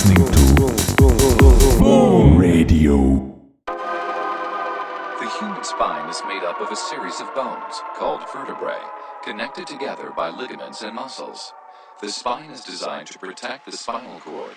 listening to Boom Radio. The human spine is made up of a series of bones, called vertebrae, connected together by ligaments and muscles. The spine is designed to protect the spinal cord